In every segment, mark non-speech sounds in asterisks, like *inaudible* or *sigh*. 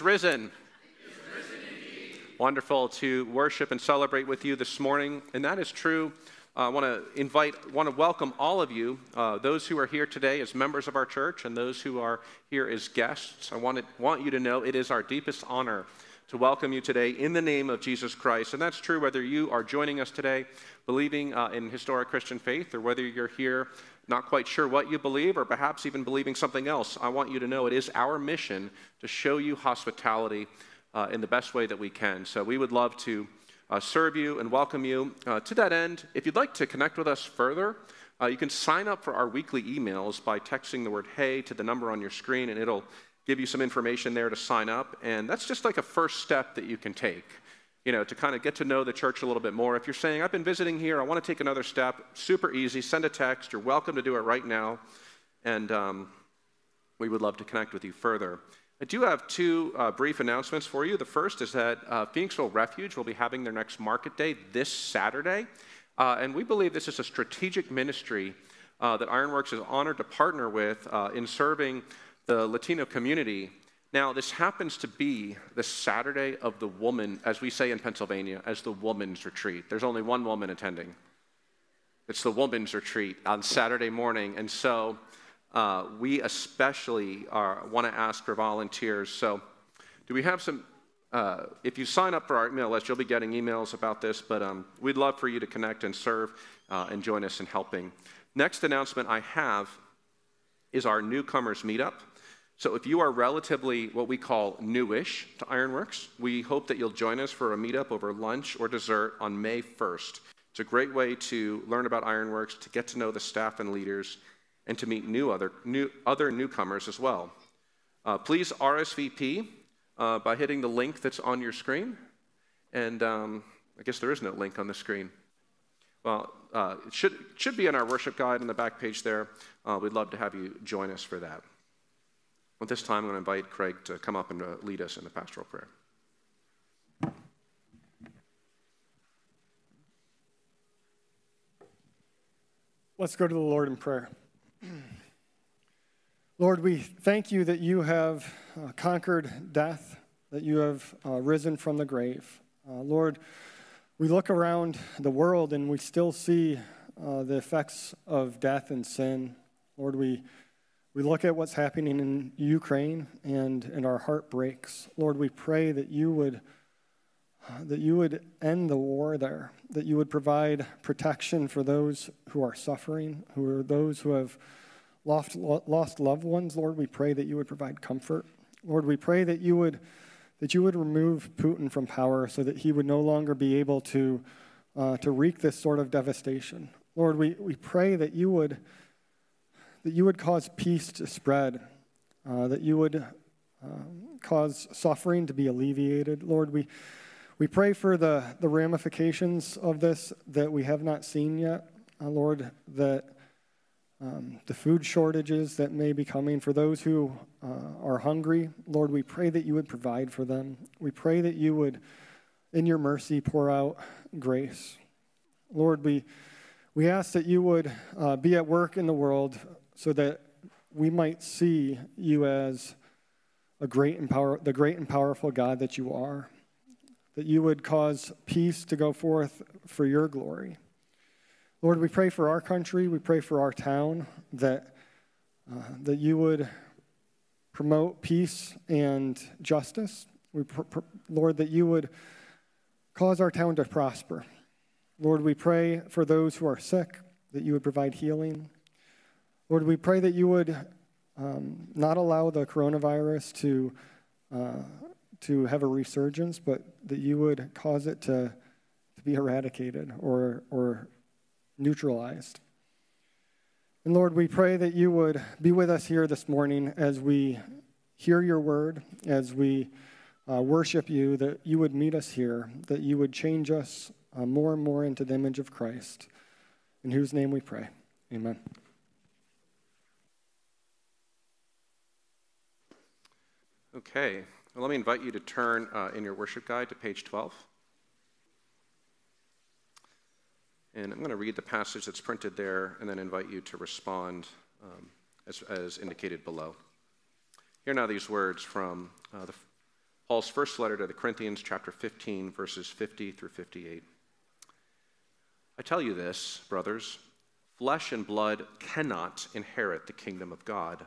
risen. Wonderful to worship and celebrate with you this morning, and that is true. Uh, I want to invite, want to welcome all of you, uh, those who are here today as members of our church and those who are here as guests. I want, to, want you to know it is our deepest honor to welcome you today in the name of Jesus Christ. And that's true whether you are joining us today believing uh, in historic Christian faith or whether you're here not quite sure what you believe, or perhaps even believing something else, I want you to know it is our mission to show you hospitality uh, in the best way that we can. So we would love to uh, serve you and welcome you. Uh, to that end, if you'd like to connect with us further, uh, you can sign up for our weekly emails by texting the word hey to the number on your screen, and it'll give you some information there to sign up. And that's just like a first step that you can take you know, to kind of get to know the church a little bit more. If you're saying, I've been visiting here, I want to take another step, super easy, send a text. You're welcome to do it right now. And um, we would love to connect with you further. I do have two uh, brief announcements for you. The first is that uh, Phoenixville Refuge will be having their next market day this Saturday. Uh, and we believe this is a strategic ministry uh, that Ironworks is honored to partner with uh, in serving the Latino community now, this happens to be the Saturday of the woman, as we say in Pennsylvania, as the woman's retreat. There's only one woman attending. It's the woman's retreat on Saturday morning. And so uh, we especially want to ask for volunteers. So, do we have some? Uh, if you sign up for our email list, you'll be getting emails about this, but um, we'd love for you to connect and serve uh, and join us in helping. Next announcement I have is our newcomers meetup. So if you are relatively what we call newish to Ironworks, we hope that you'll join us for a meetup over lunch or dessert on May 1st. It's a great way to learn about Ironworks, to get to know the staff and leaders, and to meet new other, new, other newcomers as well. Uh, please RSVP uh, by hitting the link that's on your screen. And um, I guess there is no link on the screen. Well, uh, it should, should be in our worship guide on the back page there. Uh, we'd love to have you join us for that. At this time, I'm going to invite Craig to come up and uh, lead us in the pastoral prayer. Let's go to the Lord in prayer. *clears throat* Lord, we thank you that you have uh, conquered death, that you have uh, risen from the grave. Uh, Lord, we look around the world and we still see uh, the effects of death and sin. Lord, we we look at what's happening in Ukraine and, and our heart breaks. Lord, we pray that you would that you would end the war there, that you would provide protection for those who are suffering, who are those who have lost, lost loved ones. Lord, we pray that you would provide comfort. Lord, we pray that you would that you would remove Putin from power so that he would no longer be able to uh, to wreak this sort of devastation. Lord, we, we pray that you would that you would cause peace to spread, uh, that you would uh, cause suffering to be alleviated. Lord, we, we pray for the, the ramifications of this that we have not seen yet. Uh, Lord, that um, the food shortages that may be coming for those who uh, are hungry, Lord, we pray that you would provide for them. We pray that you would, in your mercy, pour out grace. Lord, we, we ask that you would uh, be at work in the world so that we might see you as a great and power, the great and powerful God that you are, that you would cause peace to go forth for your glory. Lord, we pray for our country, we pray for our town, that, uh, that you would promote peace and justice. We pr- pr- Lord, that you would cause our town to prosper. Lord, we pray for those who are sick, that you would provide healing. Lord, we pray that you would um, not allow the coronavirus to, uh, to have a resurgence, but that you would cause it to, to be eradicated or, or neutralized. And Lord, we pray that you would be with us here this morning as we hear your word, as we uh, worship you, that you would meet us here, that you would change us uh, more and more into the image of Christ. In whose name we pray. Amen. Okay, well, let me invite you to turn uh, in your worship guide to page 12. And I'm going to read the passage that's printed there and then invite you to respond um, as, as, indicated below. Hear now these words from uh, the, Paul's first letter to the Corinthians, chapter 15, verses 50 through 58. I tell you this, brothers flesh and blood cannot inherit the kingdom of God,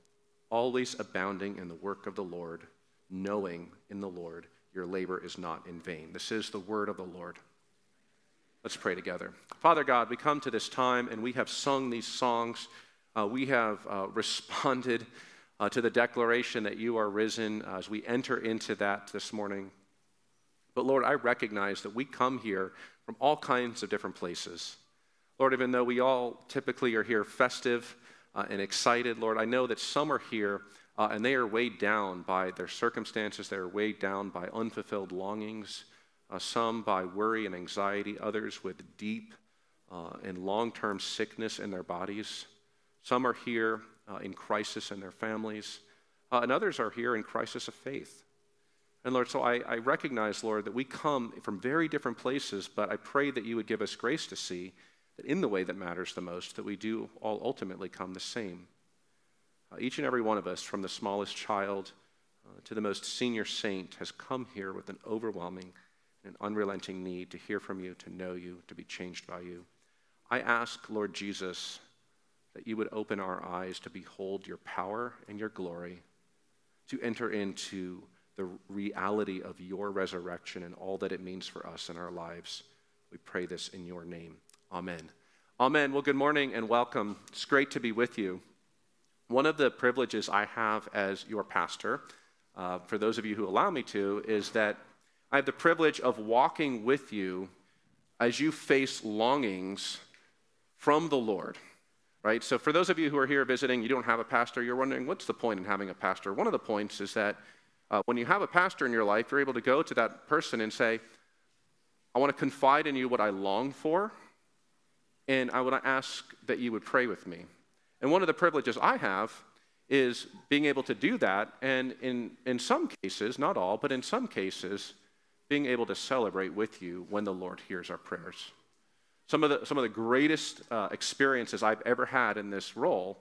always abounding in the work of the Lord, knowing in the Lord your labor is not in vain. This is the word of the Lord. Let's pray together. Father God, we come to this time and we have sung these songs. Uh, we have uh, *laughs* responded uh, to the declaration that you are risen as we enter into that this morning. But Lord, I recognize that we come here from all kinds of different places. Lord, even though we all typically are here festive uh, and excited, Lord, I know that some are here uh, and they are weighed down by their circumstances, they are weighed down by unfulfilled longings, uh, some by worry and anxiety, others with deep uh, and long term sickness in their bodies. Some are here uh, in crisis in their families, uh, and others are here in crisis of faith. And Lord, so I, I, recognize, Lord, that we come from very different places, but I pray that you would give us grace to see that in the way that matters the most, that we do all ultimately come the same. Uh, each and every one of us, from the smallest child uh, to the most senior saint, has come here with an overwhelming and unrelenting need to hear from you, to know you, to be changed by you. I ask, Lord Jesus, that you would open our eyes to behold your power and your glory, to enter into the reality of your resurrection and all that it means for us in our lives. We pray this in your name. Amen. Amen. Well, good morning and welcome. It's great to be with you. One of the privileges I have as your pastor, uh, for those of you who allow me to, is that I have the privilege of walking with you as you face longings from the Lord. Right? So, for those of you who are here visiting, you don't have a pastor, you're wondering, what's the point in having a pastor? One of the points is that uh, when you have a pastor in your life, you're able to go to that person and say, I want to confide in you what I long for, and I to ask that you would pray with me. And one of the privileges I have is being able to do that, and in, in some cases, not all, but in some cases, being able to celebrate with you when the Lord hears our prayers. Some of the, some of the greatest uh, experiences I've ever had in this role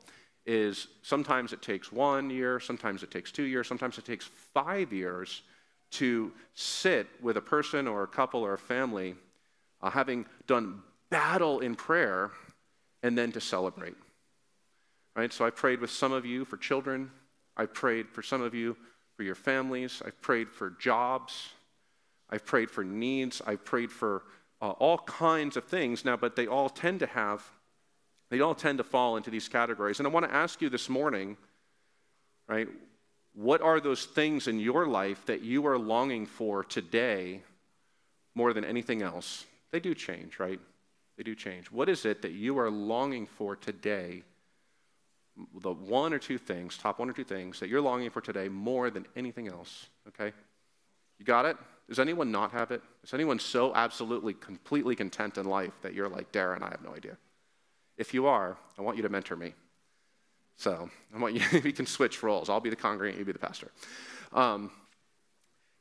is sometimes it takes one year, sometimes it takes two years, sometimes it takes five years to sit with a person or a couple or a family uh, having done battle in prayer and then to celebrate. Right? So I prayed with some of you for children. I prayed for some of you for your families. I've prayed for jobs. I've prayed for needs. I've prayed for uh, all kinds of things now, but they all tend to have they all tend to fall into these categories. And I want to ask you this morning, right? What are those things in your life that you are longing for today more than anything else? They do change, right? They do change. What is it that you are longing for today? The one or two things, top one or two things that you're longing for today more than anything else, okay? You got it? Does anyone not have it? Is anyone so absolutely, completely content in life that you're like, Darren, I have no idea? If you are, I want you to mentor me. So I want you, *laughs* we can switch roles. I'll be the congregant, you be the pastor. Um,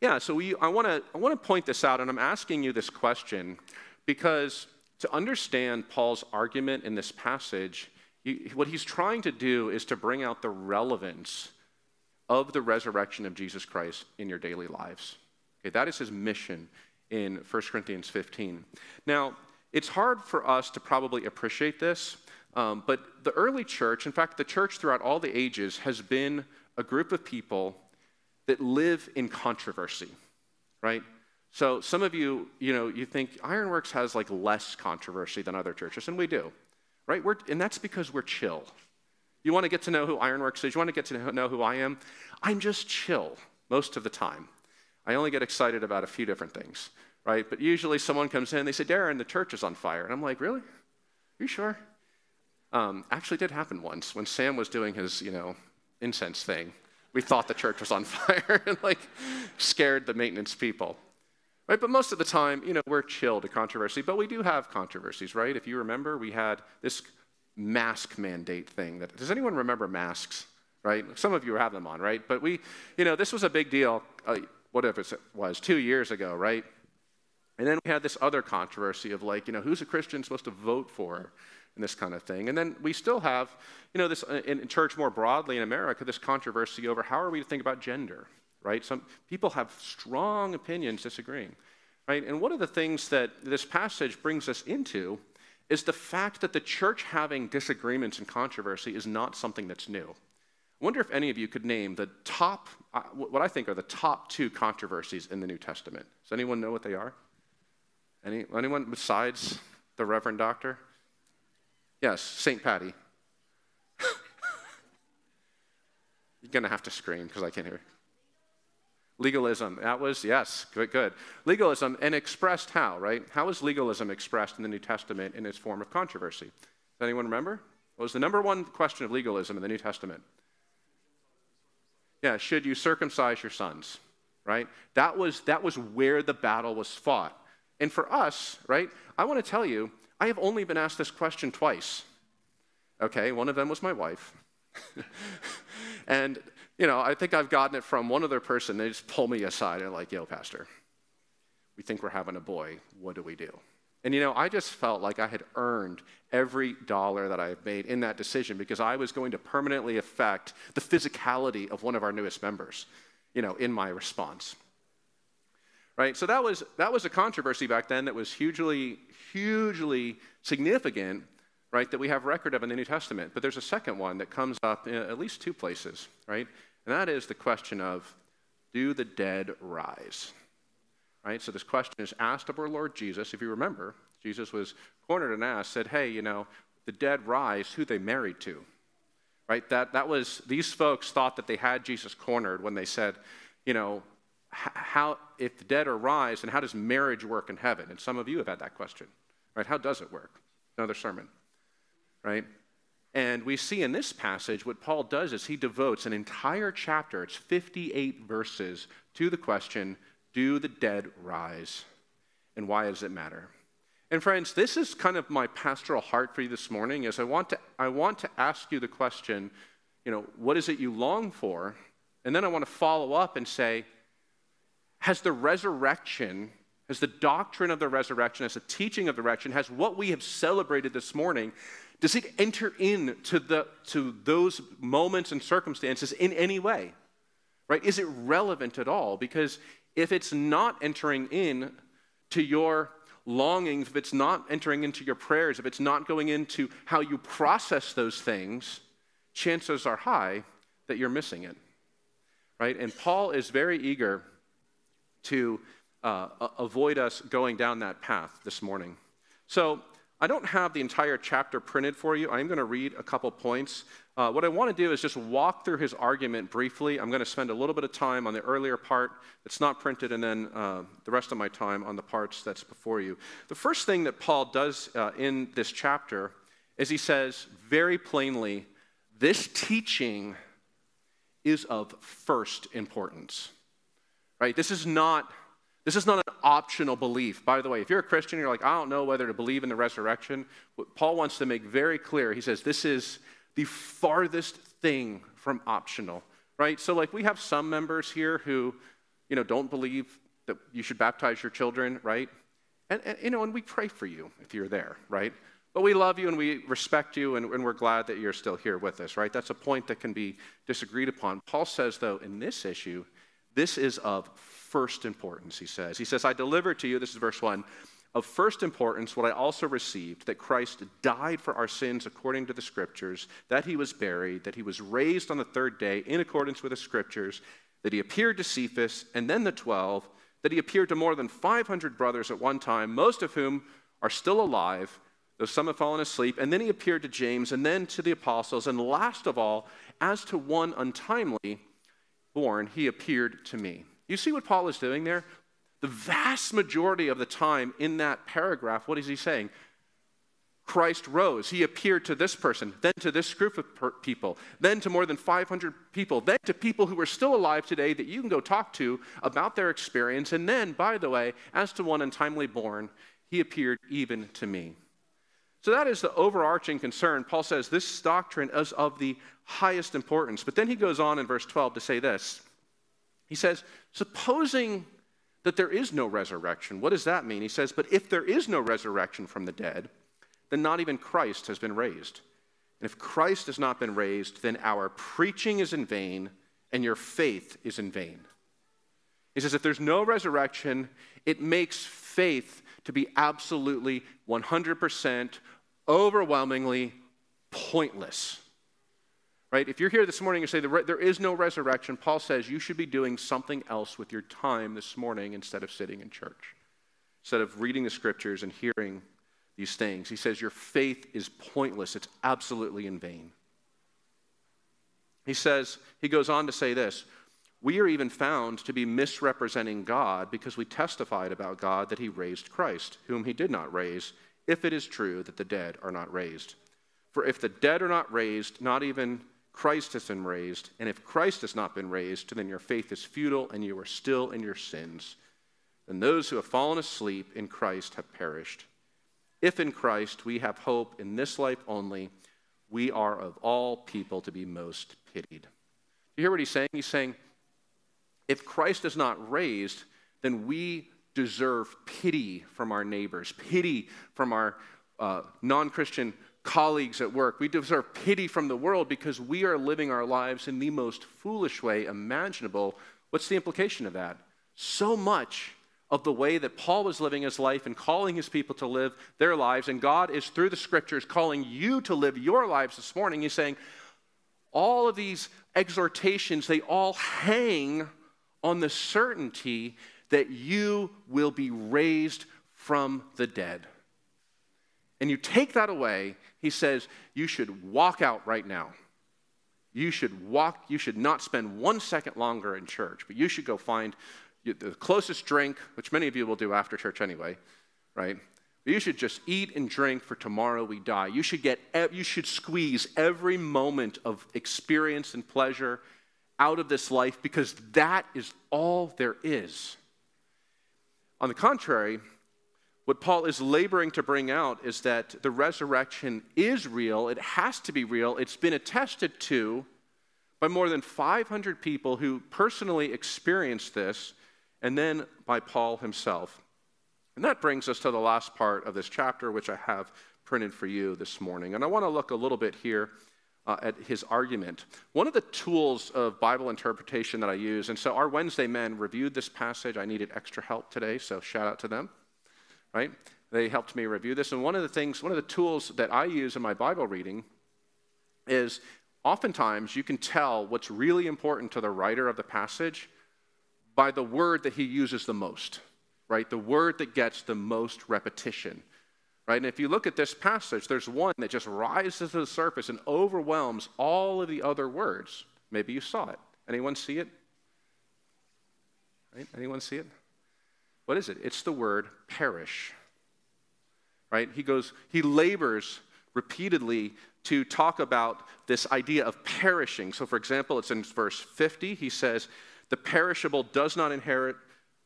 yeah, so we, I want to I wanna point this out, and I'm asking you this question because to understand Paul's argument in this passage, he, what he's trying to do is to bring out the relevance of the resurrection of Jesus Christ in your daily lives. Okay, that is his mission in 1 Corinthians 15. Now, it's hard for us to probably appreciate this, um, but the early church, in fact, the church throughout all the ages, has been a group of people that live in controversy, right? So some of you, you know, you think Ironworks has like less controversy than other churches, and we do, right? We're, and that's because we're chill. You want to get to know who Ironworks is? You want to get to know who I am? I'm just chill most of the time. I only get excited about a few different things, right? But usually someone comes in, and they say, Darren, the church is on fire. And I'm like, really? Are you sure? Um, actually did happen once when Sam was doing his, you know, incense thing. We thought the church was on *laughs* fire and like scared the maintenance people. Right? But most of the time, you know, we're chill to controversy, but we do have controversies, right? If you remember, we had this mask mandate thing that does anyone remember masks? Right? Some of you have them on, right? But we, you know, this was a big deal, uh, whatever it was, two years ago, right? And then we had this other controversy of like, you know, who's a Christian supposed to vote for? and this kind of thing. And then we still have, you know, this uh, in church more broadly in America, this controversy over how are we to think about gender, right? Some people have strong opinions disagreeing, right? And one of the things that this passage brings us into is the fact that the church having disagreements and controversy is not something that's new. I wonder if any of you could name the top, uh, what I think are the top two controversies in the New Testament. Does anyone know what they are? Any, anyone besides the Reverend Doctor? Yes, St. Patty. *laughs* You're going to have to scream because I can't hear. Legalism. That was, yes, good, good. Legalism, and expressed how, right? How is legalism expressed in the New Testament in its form of controversy? Does anyone remember? What was the number one question of legalism in the New Testament? Yeah, should you circumcise your sons? Right? That was, that was where the battle was fought. And for us, right, I want to tell you, I have only been asked this question twice. Okay, one of them was my wife. *laughs* and, you know, I think I've gotten it from one other person. They just pull me aside and like, yo, Pastor, we think we're having a boy. What do we do? And, you know, I just felt like I had earned every dollar that I made in that decision because I was going to permanently affect the physicality of one of our newest members, you know, in my response. Right? So that was, that was a controversy back then that was hugely, hugely significant, right, that we have record of in the New Testament. But there's a second one that comes up in at least two places, right? And that is the question of do the dead rise? Right? So this question is asked of our Lord Jesus. If you remember, Jesus was cornered and asked, said, Hey, you know, the dead rise, who they married to? Right? That, that was, these folks thought that they had Jesus cornered when they said, you know, how, if the dead are rise, and how does marriage work in heaven? And some of you have had that question, right? How does it work? Another sermon, right? And we see in this passage what Paul does is he devotes an entire chapter, it's 58 verses, to the question do the dead rise? And why does it matter? And friends, this is kind of my pastoral heart for you this morning is I want to I want to ask you the question, you know, what is it you long for? And then I want to follow up and say, has the resurrection, has the doctrine of the resurrection, has the teaching of the resurrection, has what we have celebrated this morning, does it enter into the, to those moments and circumstances in any way? Right? Is it relevant at all? Because if it's not entering in to your longings, if it's not entering into your prayers, if it's not going into how you process those things, chances are high that you're missing it. Right? And Paul is very eager to uh, avoid us going down that path this morning. So I don't have the entire chapter printed for you. I'm going to read a couple points. Uh, what I want to do is just walk through his argument briefly. I'm going to spend a little bit of time on the earlier part that's not printed, and then uh, the rest of my time on the parts that's before you. The first thing that Paul does uh, in this chapter is he says very plainly, this teaching is of first importance right? This is not this is not an optional belief. By the way, if you're a Christian, you're like, I don't know whether to believe in the resurrection. What Paul wants to make very clear, he says, this is the farthest thing from optional, right? So, like, we have some members here who, you know, don't believe that you should baptize your children, right? And, and you know, and we pray for you if you're there, right? But we love you and we respect you and, and we're glad that you're still here with us, right? That's a point that can be disagreed upon. Paul says, though, in this issue, this is of first importance, he says. He says, I deliver to you, this is verse 1, of first importance what I also received that Christ died for our sins according to the Scriptures, that he was buried, that he was raised on the third day in accordance with the Scriptures, that he appeared to Cephas and then the twelve. that he appeared to more than 500 brothers at one time, most of whom are still alive, though some have fallen asleep. And then he appeared to James, and then to the apostles. And last of all, as to one untimely born, he appeared to me. You see what Paul is doing there? The vast majority of the time in that paragraph, what is he saying? Christ rose. He appeared to this person, then to this group of people, then to more than 500 people, then to people who are still alive today that you can go talk to about their experience. And then, by the way, as to one untimely born, he appeared even to me. So that is the overarching concern. Paul says this doctrine is of the highest importance. But then he goes on in verse 12 to say this. He says, supposing that there is no resurrection, what does that mean? He says, but if there is no resurrection from the dead, then not even Christ has been raised. And if Christ has not been raised, then our preaching is in vain and your faith is in vain. He says, if there's no resurrection, it makes faith to be absolutely 100% overwhelmingly pointless. Right? If you're here this morning and say there is no resurrection, Paul says you should be doing something else with your time this morning instead of sitting in church, instead of reading the scriptures and hearing these things. He says, Your faith is pointless, it's absolutely in vain. He says, he goes on to say this We are even found to be misrepresenting God because we testified about God that he raised Christ, whom he did not raise, if it is true that the dead are not raised. For if the dead are not raised, not even Christ has been raised, and if Christ has not been raised, then your faith is futile and you are still in your sins. And those who have fallen asleep in Christ have perished. If in Christ we have hope in this life only, we are of all people to be most pitied. You hear what he's saying? He's saying, if Christ is not raised, then we deserve pity from our neighbors, pity from our uh, non Christian colleagues at work. We deserve pity from the world because we are living our lives in the most foolish way imaginable. What's the implication of that? So much of the way that Paul was living his life and calling his people to live their lives. And God is, through the scriptures, calling you to live your lives this morning. He's saying, all of these exhortations, they all hang on the certainty that you will be raised from the dead. And you take that away, he says, you should walk out right now. You should walk, you should not spend one second longer in church, but you should go find the closest drink, which many of you will do after church anyway, right? But you should just eat and drink for tomorrow we die. You should get you should squeeze every moment of experience and pleasure out of this life because that is all there is. On the contrary, what Paul is laboring to bring out is that the resurrection is real. It has to be real. It's been attested to by more than 500 people who personally experienced this and then by Paul himself. And that brings us to the last part of this chapter, which I have printed for you this morning. And I want to look a little bit here uh, at his argument. One of the tools of Bible interpretation that I use, and so our Wednesday men reviewed this passage. I needed extra help today, so shout out to them, right? They helped me review this. And one of the things, one of the tools that I use in my Bible reading is oftentimes you can tell what's really important to the writer of the passage by the word that he uses the most, right? The word that gets the most repetition, right? And if you look at this passage, there's one that just rises to the surface and overwhelms all of the other words. Maybe you saw it. Anyone see it? Right? Anyone see it? What is it? It's the word perish. Right? He goes, he labors repeatedly to talk about this idea of perishing. So, for example, it's in verse 50. He says, the perishable does not inherit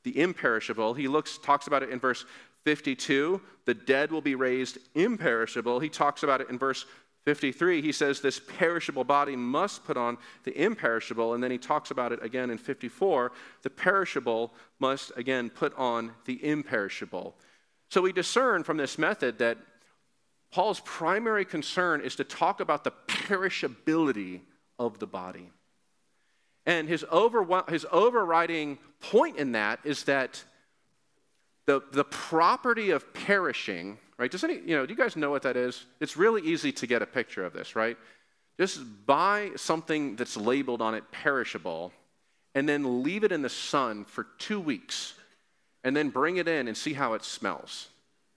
the imperishable. He looks, talks about it in verse 52. The dead will be raised imperishable. He talks about it in verse 53. He says this perishable body must put on the imperishable. And then he talks about it again in 54. The perishable must again put on the imperishable. So we discern from this method that Paul's primary concern is to talk about the perishability of the body. And his, over, his overriding point in that is that the, the property of perishing, right? Does any, you know, do you guys know what that is? It's really easy to get a picture of this, right? Just buy something that's labeled on it perishable and then leave it in the sun for two weeks and then bring it in and see how it smells,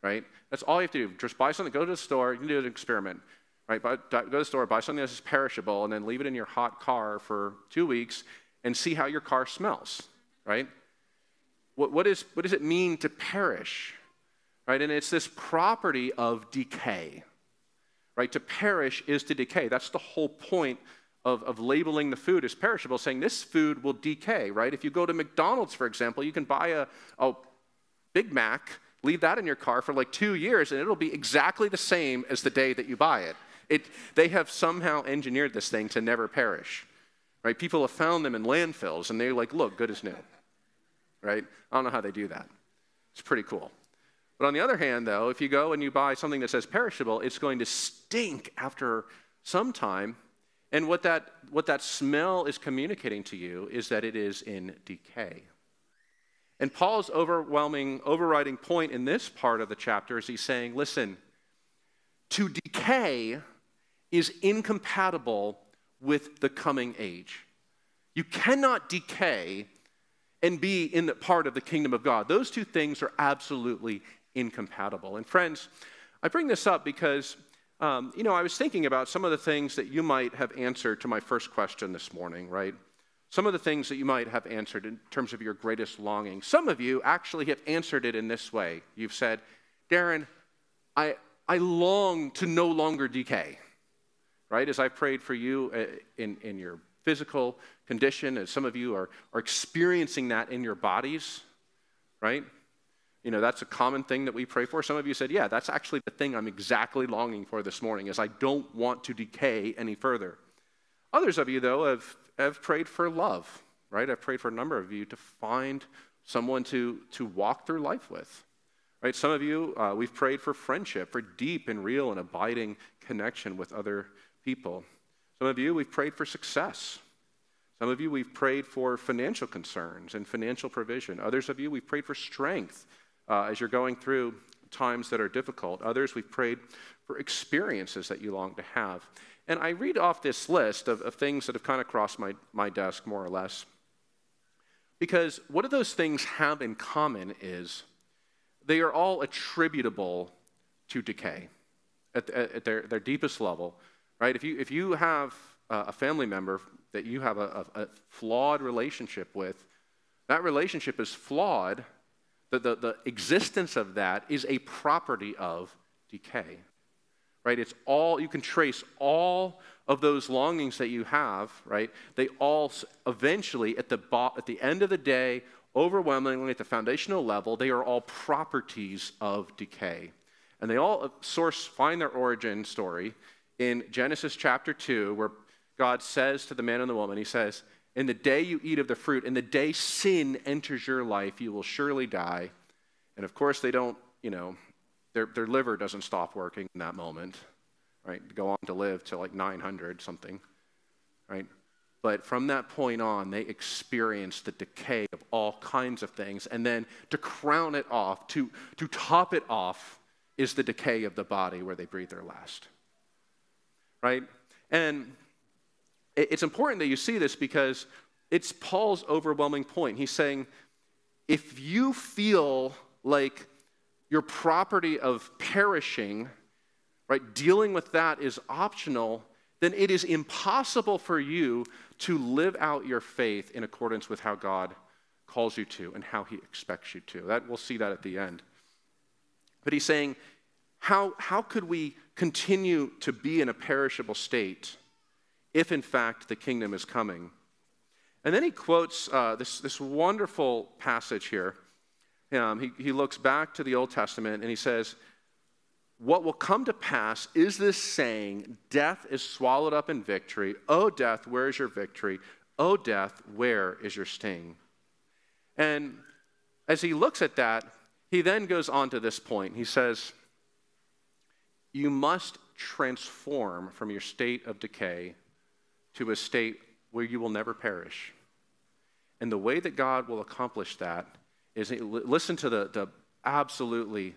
right? That's all you have to do. Just buy something, go to the store, you can do an experiment, right? Buy, go to the store, buy something that's perishable, and then leave it in your hot car for two weeks and see how your car smells, right? What, what, is, what does it mean to perish, right? And it's this property of decay, right? To perish is to decay. That's the whole point of, of labeling the food as perishable, saying this food will decay, right? If you go to McDonald's, for example, you can buy a, a Big Mac, leave that in your car for like two years, and it'll be exactly the same as the day that you buy it. it they have somehow engineered this thing to never perish, right? People have found them in landfills, and they're like, look, good as new, right? I don't know how they do that. It's pretty cool. But on the other hand, though, if you go and you buy something that says perishable, it's going to stink after some time and what that, what that smell is communicating to you is that it is in decay. And Paul's overwhelming, overriding point in this part of the chapter is he's saying, listen, to decay is incompatible with the coming age. You cannot decay and be in the part of the kingdom of God. Those two things are absolutely incompatible. And friends, I bring this up because um, you know, I was thinking about some of the things that you might have answered to my first question this morning, right? Some of the things that you might have answered in terms of your greatest longing. Some of you actually have answered it in this way. You've said, Darren, I, I long to no longer decay, right? As I prayed for you uh, in, in your physical condition, as some of you are, are experiencing that in your bodies, right? You know, that's a common thing that we pray for. Some of you said, yeah, that's actually the thing I'm exactly longing for this morning is I don't want to decay any further. Others of you, though, have, have prayed for love, right? I've prayed for a number of you to find someone to, to walk through life with. Right? Some of you, uh, we've prayed for friendship, for deep and real and abiding connection with other people. Some of you, we've prayed for success. Some of you, we've prayed for financial concerns and financial provision. Others of you, we've prayed for strength uh, as you're going through times that are difficult. Others, we've prayed for experiences that you long to have. And I read off this list of, of things that have kind of crossed my, my desk, more or less. Because what do those things have in common is they are all attributable to decay at, at their, their deepest level, right? If you, if you have a family member that you have a, a, a flawed relationship with, that relationship is flawed the, the, the existence of that is a property of decay. Right? It's all, you can trace all of those longings that you have, right? They all eventually, at the, at the end of the day, overwhelmingly at the foundational level, they are all properties of decay. And they all uh, source, find their origin story in Genesis chapter 2, where God says to the man and the woman, He says, in the day you eat of the fruit, in the day sin enters your life, you will surely die. And of course, they don't, you know, their, their liver doesn't stop working in that moment, right? Go on to live to like 900 something, right? But from that point on, they experience the decay of all kinds of things. And then to crown it off, to, to top it off, is the decay of the body where they breathe their last. Right? And it's important that you see this because it's Paul's overwhelming point. He's saying, if you feel like your property of perishing, right, dealing with that is optional, then it is impossible for you to live out your faith in accordance with how God calls you to and how he expects you to. That we'll see that at the end. But he's saying, how, how could we continue to be in a perishable state? if in fact the kingdom is coming. And then he quotes uh, this, this wonderful passage here. Um, he, he looks back to the Old Testament and he says, What will come to pass is this saying, Death is swallowed up in victory. O death, where is your victory? O death, where is your sting? And as he looks at that, he then goes on to this point. He says, You must transform from your state of decay to a state where you will never perish. And the way that God will accomplish that is listen to the, the absolutely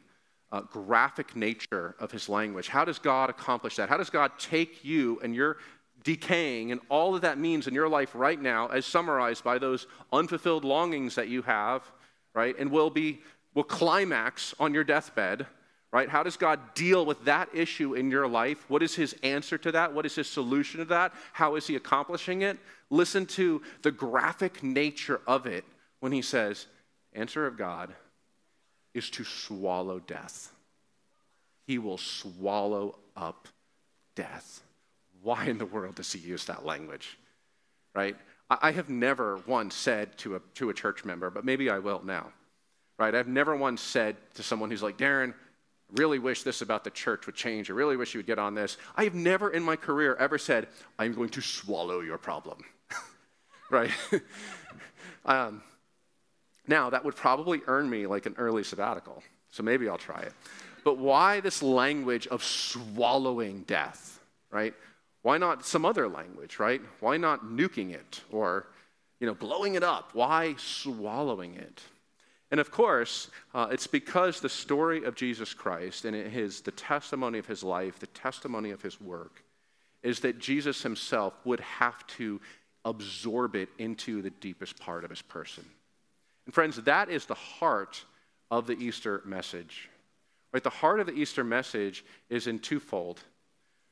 uh, graphic nature of his language. How does God accomplish that? How does God take you and your decaying and all that that means in your life right now, as summarized by those unfulfilled longings that you have, right? And will be will climax on your deathbed, right? How does God deal with that issue in your life? What is his answer to that? What is his solution to that? How is he accomplishing it? Listen to the graphic nature of it when he says, Answer of God is to swallow death. He will swallow up death. Why in the world does he use that language? Right? I have never once said to a, to a church member, but maybe I will now. Right? I've never once said to someone who's like, Darren, really wish this about the church would change. I really wish you would get on this. I have never in my career ever said, I'm going to swallow your problem. *laughs* right? *laughs* um, now, that would probably earn me like an early sabbatical, so maybe I'll try it. But why this language of swallowing death, right? Why not some other language, right? Why not nuking it or, you know, blowing it up? Why swallowing it? And of course, uh, it's because the story of Jesus Christ and his, the testimony of his life, the testimony of his work, is that Jesus himself would have to absorb it into the deepest part of his person. And friends, that is the heart of the Easter message. Right? The heart of the Easter message is in twofold.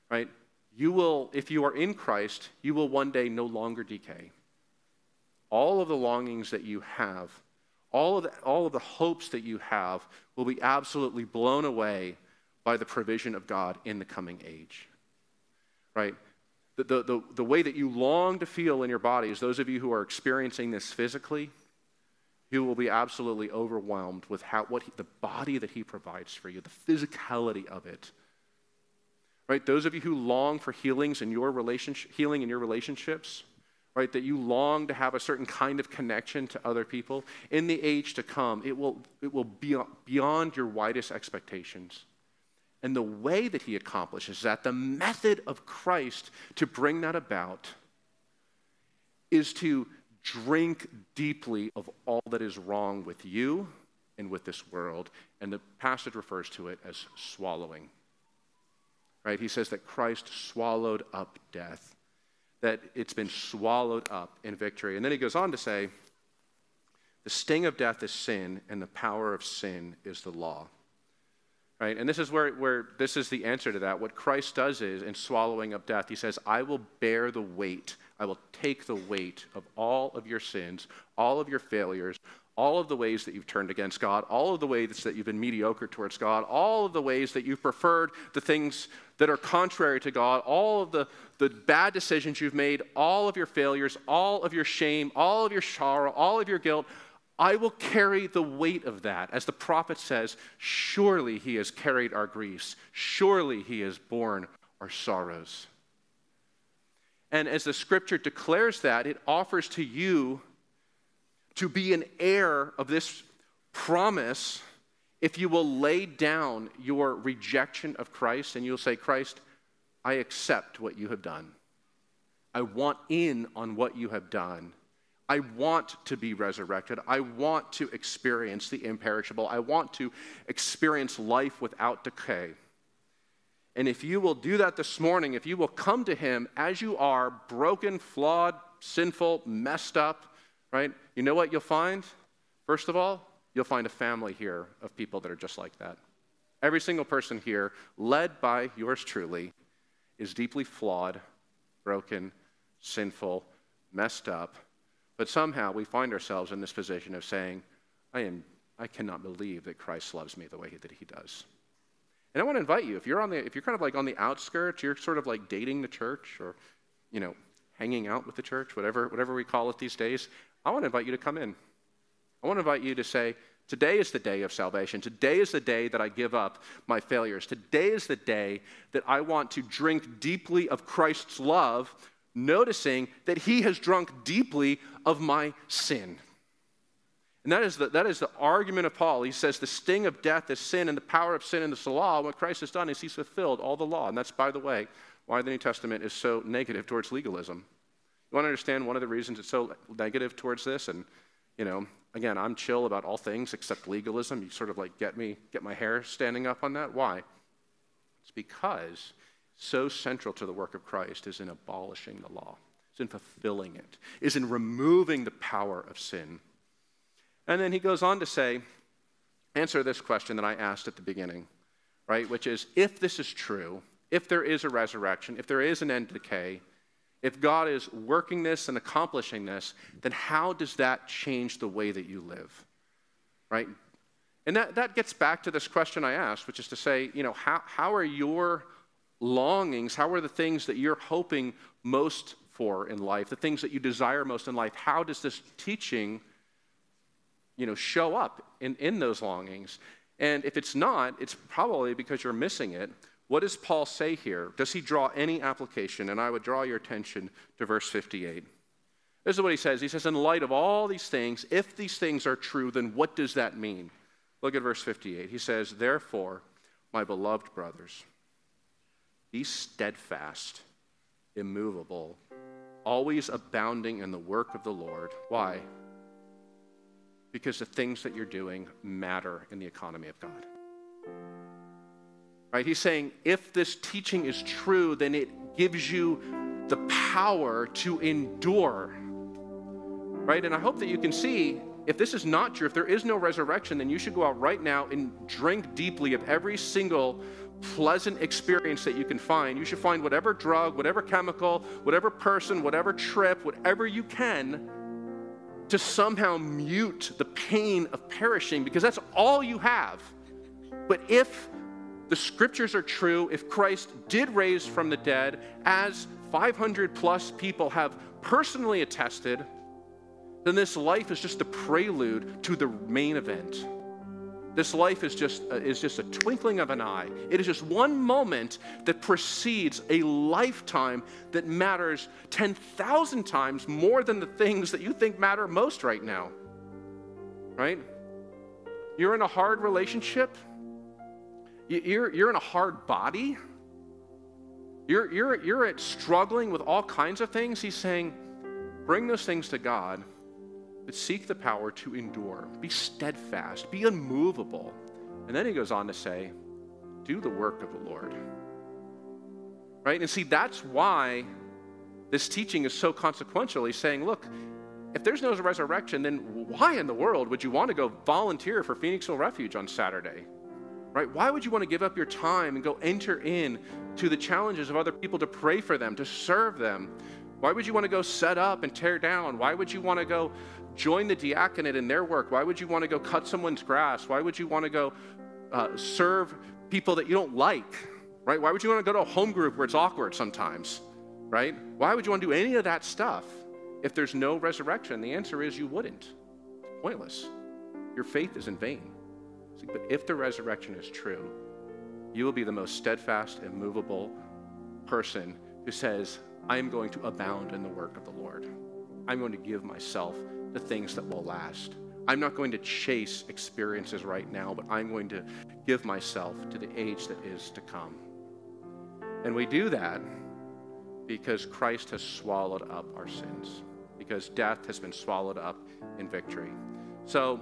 Right? You will, if you are in Christ, you will one day no longer decay. All of the longings that you have all of, the, all of the hopes that you have will be absolutely blown away by the provision of God in the coming age. Right? The, the, the, the way that you long to feel in your bodies, those of you who are experiencing this physically, you will be absolutely overwhelmed with how, what he, the body that He provides for you, the physicality of it. Right? Those of you who long for healings in your relationship, healing in your relationships, right? That you long to have a certain kind of connection to other people. In the age to come, it will, it will be beyond your widest expectations. And the way that he accomplishes that, the method of Christ to bring that about, is to drink deeply of all that is wrong with you and with this world. And the passage refers to it as swallowing. Right? He says that Christ swallowed up death that it's been swallowed up in victory. And then he goes on to say, the sting of death is sin, and the power of sin is the law. Right? And this is where, where this is the answer to that. What Christ does is, in swallowing up death, he says, I will bear the weight, I will take the weight of all of your sins, all of your failures, all of the ways that you've turned against God, all of the ways that you've been mediocre towards God, all of the ways that you've preferred the things that are contrary to God, all of the, the bad decisions you've made, all of your failures, all of your shame, all of your sorrow, all of your guilt. I will carry the weight of that. As the prophet says, surely he has carried our griefs, surely he has borne our sorrows. And as the scripture declares that, it offers to you to be an heir of this promise if you will lay down your rejection of Christ and you'll say, Christ, I accept what you have done. I want in on what you have done. I want to be resurrected. I want to experience the imperishable. I want to experience life without decay. And if you will do that this morning, if you will come to Him as you are, broken, flawed, sinful, messed up, right? You know what you'll find? First of all, you'll find a family here of people that are just like that. Every single person here, led by yours truly, is deeply flawed, broken, sinful, messed up. But somehow we find ourselves in this position of saying, I, am, I cannot believe that Christ loves me the way that he does. And I want to invite you, if you're, on the, if you're kind of like on the outskirts, you're sort of like dating the church or, you know, hanging out with the church, whatever, whatever we call it these days, I want to invite you to come in. I want to invite you to say, Today is the day of salvation. Today is the day that I give up my failures. Today is the day that I want to drink deeply of Christ's love, noticing that he has drunk deeply of my sin. And that is, the, that is the argument of Paul. He says the sting of death is sin, and the power of sin is the law. What Christ has done is he's fulfilled all the law. And that's, by the way, why the New Testament is so negative towards legalism. You want to understand one of the reasons it's so negative towards this? And, you know, again, I'm chill about all things except legalism. You sort of like get me, get my hair standing up on that. Why? It's because so central to the work of Christ is in abolishing the law, is in fulfilling it, is in removing the power of sin. And then he goes on to say, answer this question that I asked at the beginning, right? Which is if this is true, if there is a resurrection, if there is an end to decay, if God is working this and accomplishing this, then how does that change the way that you live? Right? And that, that gets back to this question I asked, which is to say, you know, how, how are your longings, how are the things that you're hoping most for in life, the things that you desire most in life, how does this teaching, you know, show up in, in those longings? And if it's not, it's probably because you're missing it what does Paul say here? Does he draw any application? And I would draw your attention to verse 58. This is what he says. He says, In light of all these things, if these things are true, then what does that mean? Look at verse 58. He says, Therefore, my beloved brothers, be steadfast, immovable, always abounding in the work of the Lord. Why? Because the things that you're doing matter in the economy of God. Right? He's saying if this teaching is true, then it gives you the power to endure. Right? And I hope that you can see if this is not true, if there is no resurrection, then you should go out right now and drink deeply of every single pleasant experience that you can find. You should find whatever drug, whatever chemical, whatever person, whatever trip, whatever you can to somehow mute the pain of perishing because that's all you have. But if the scriptures are true, if Christ did raise from the dead, as 500 plus people have personally attested, then this life is just a prelude to the main event. This life is just, uh, is just a twinkling of an eye. It is just one moment that precedes a lifetime that matters 10,000 times more than the things that you think matter most right now. Right? You're in a hard relationship you're, you're in a hard body. You're, you're, you're at struggling with all kinds of things. He's saying, bring those things to God, but seek the power to endure. Be steadfast, be unmovable. And then he goes on to say, do the work of the Lord. Right? And see, that's why this teaching is so consequential. He's saying, look, if there's no resurrection, then why in the world would you want to go volunteer for Phoenixville Refuge on Saturday? Right? Why would you want to give up your time and go enter in to the challenges of other people to pray for them, to serve them? Why would you want to go set up and tear down? Why would you want to go join the diaconate in their work? Why would you want to go cut someone's grass? Why would you want to go uh, serve people that you don't like? Right? Why would you want to go to a home group where it's awkward sometimes? Right? Why would you want to do any of that stuff if there's no resurrection? The answer is you wouldn't. It's pointless. Your faith is in vain. But if the resurrection is true, you will be the most steadfast, immovable person who says, I am going to abound in the work of the Lord. I'm going to give myself the things that will last. I'm not going to chase experiences right now, but I'm going to give myself to the age that is to come. And we do that because Christ has swallowed up our sins, because death has been swallowed up in victory. So,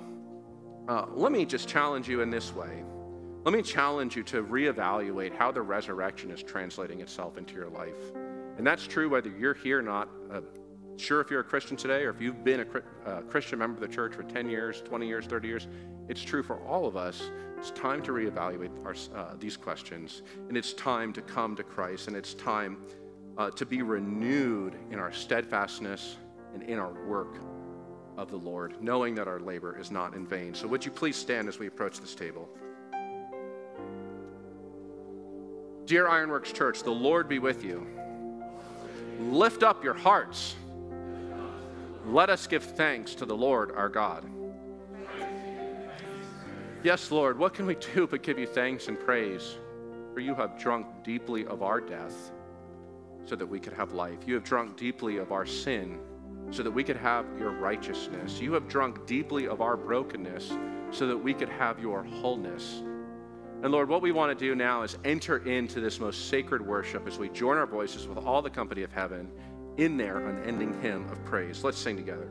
uh, let me just challenge you in this way. Let me challenge you to reevaluate how the resurrection is translating itself into your life. And that's true whether you're here or not. Uh, sure, if you're a Christian today or if you've been a uh, Christian member of the church for 10 years, 20 years, 30 years, it's true for all of us. It's time to reevaluate our, uh, these questions. And it's time to come to Christ. And it's time uh, to be renewed in our steadfastness and in our work of the Lord, knowing that our labor is not in vain. So, would you please stand as we approach this table? Dear Iron Works Church, the Lord be with you. Lift up your hearts. Let us give thanks to the Lord our God. Yes, Lord, what can we do but give you thanks and praise? For you have drunk deeply of our death so that we could have life. You have drunk deeply of our sin so that we could have your righteousness. You have drunk deeply of our brokenness so that we could have your wholeness. And Lord, what we want to do now is enter into this most sacred worship as we join our voices with all the company of heaven in their unending hymn of praise. Let's sing together.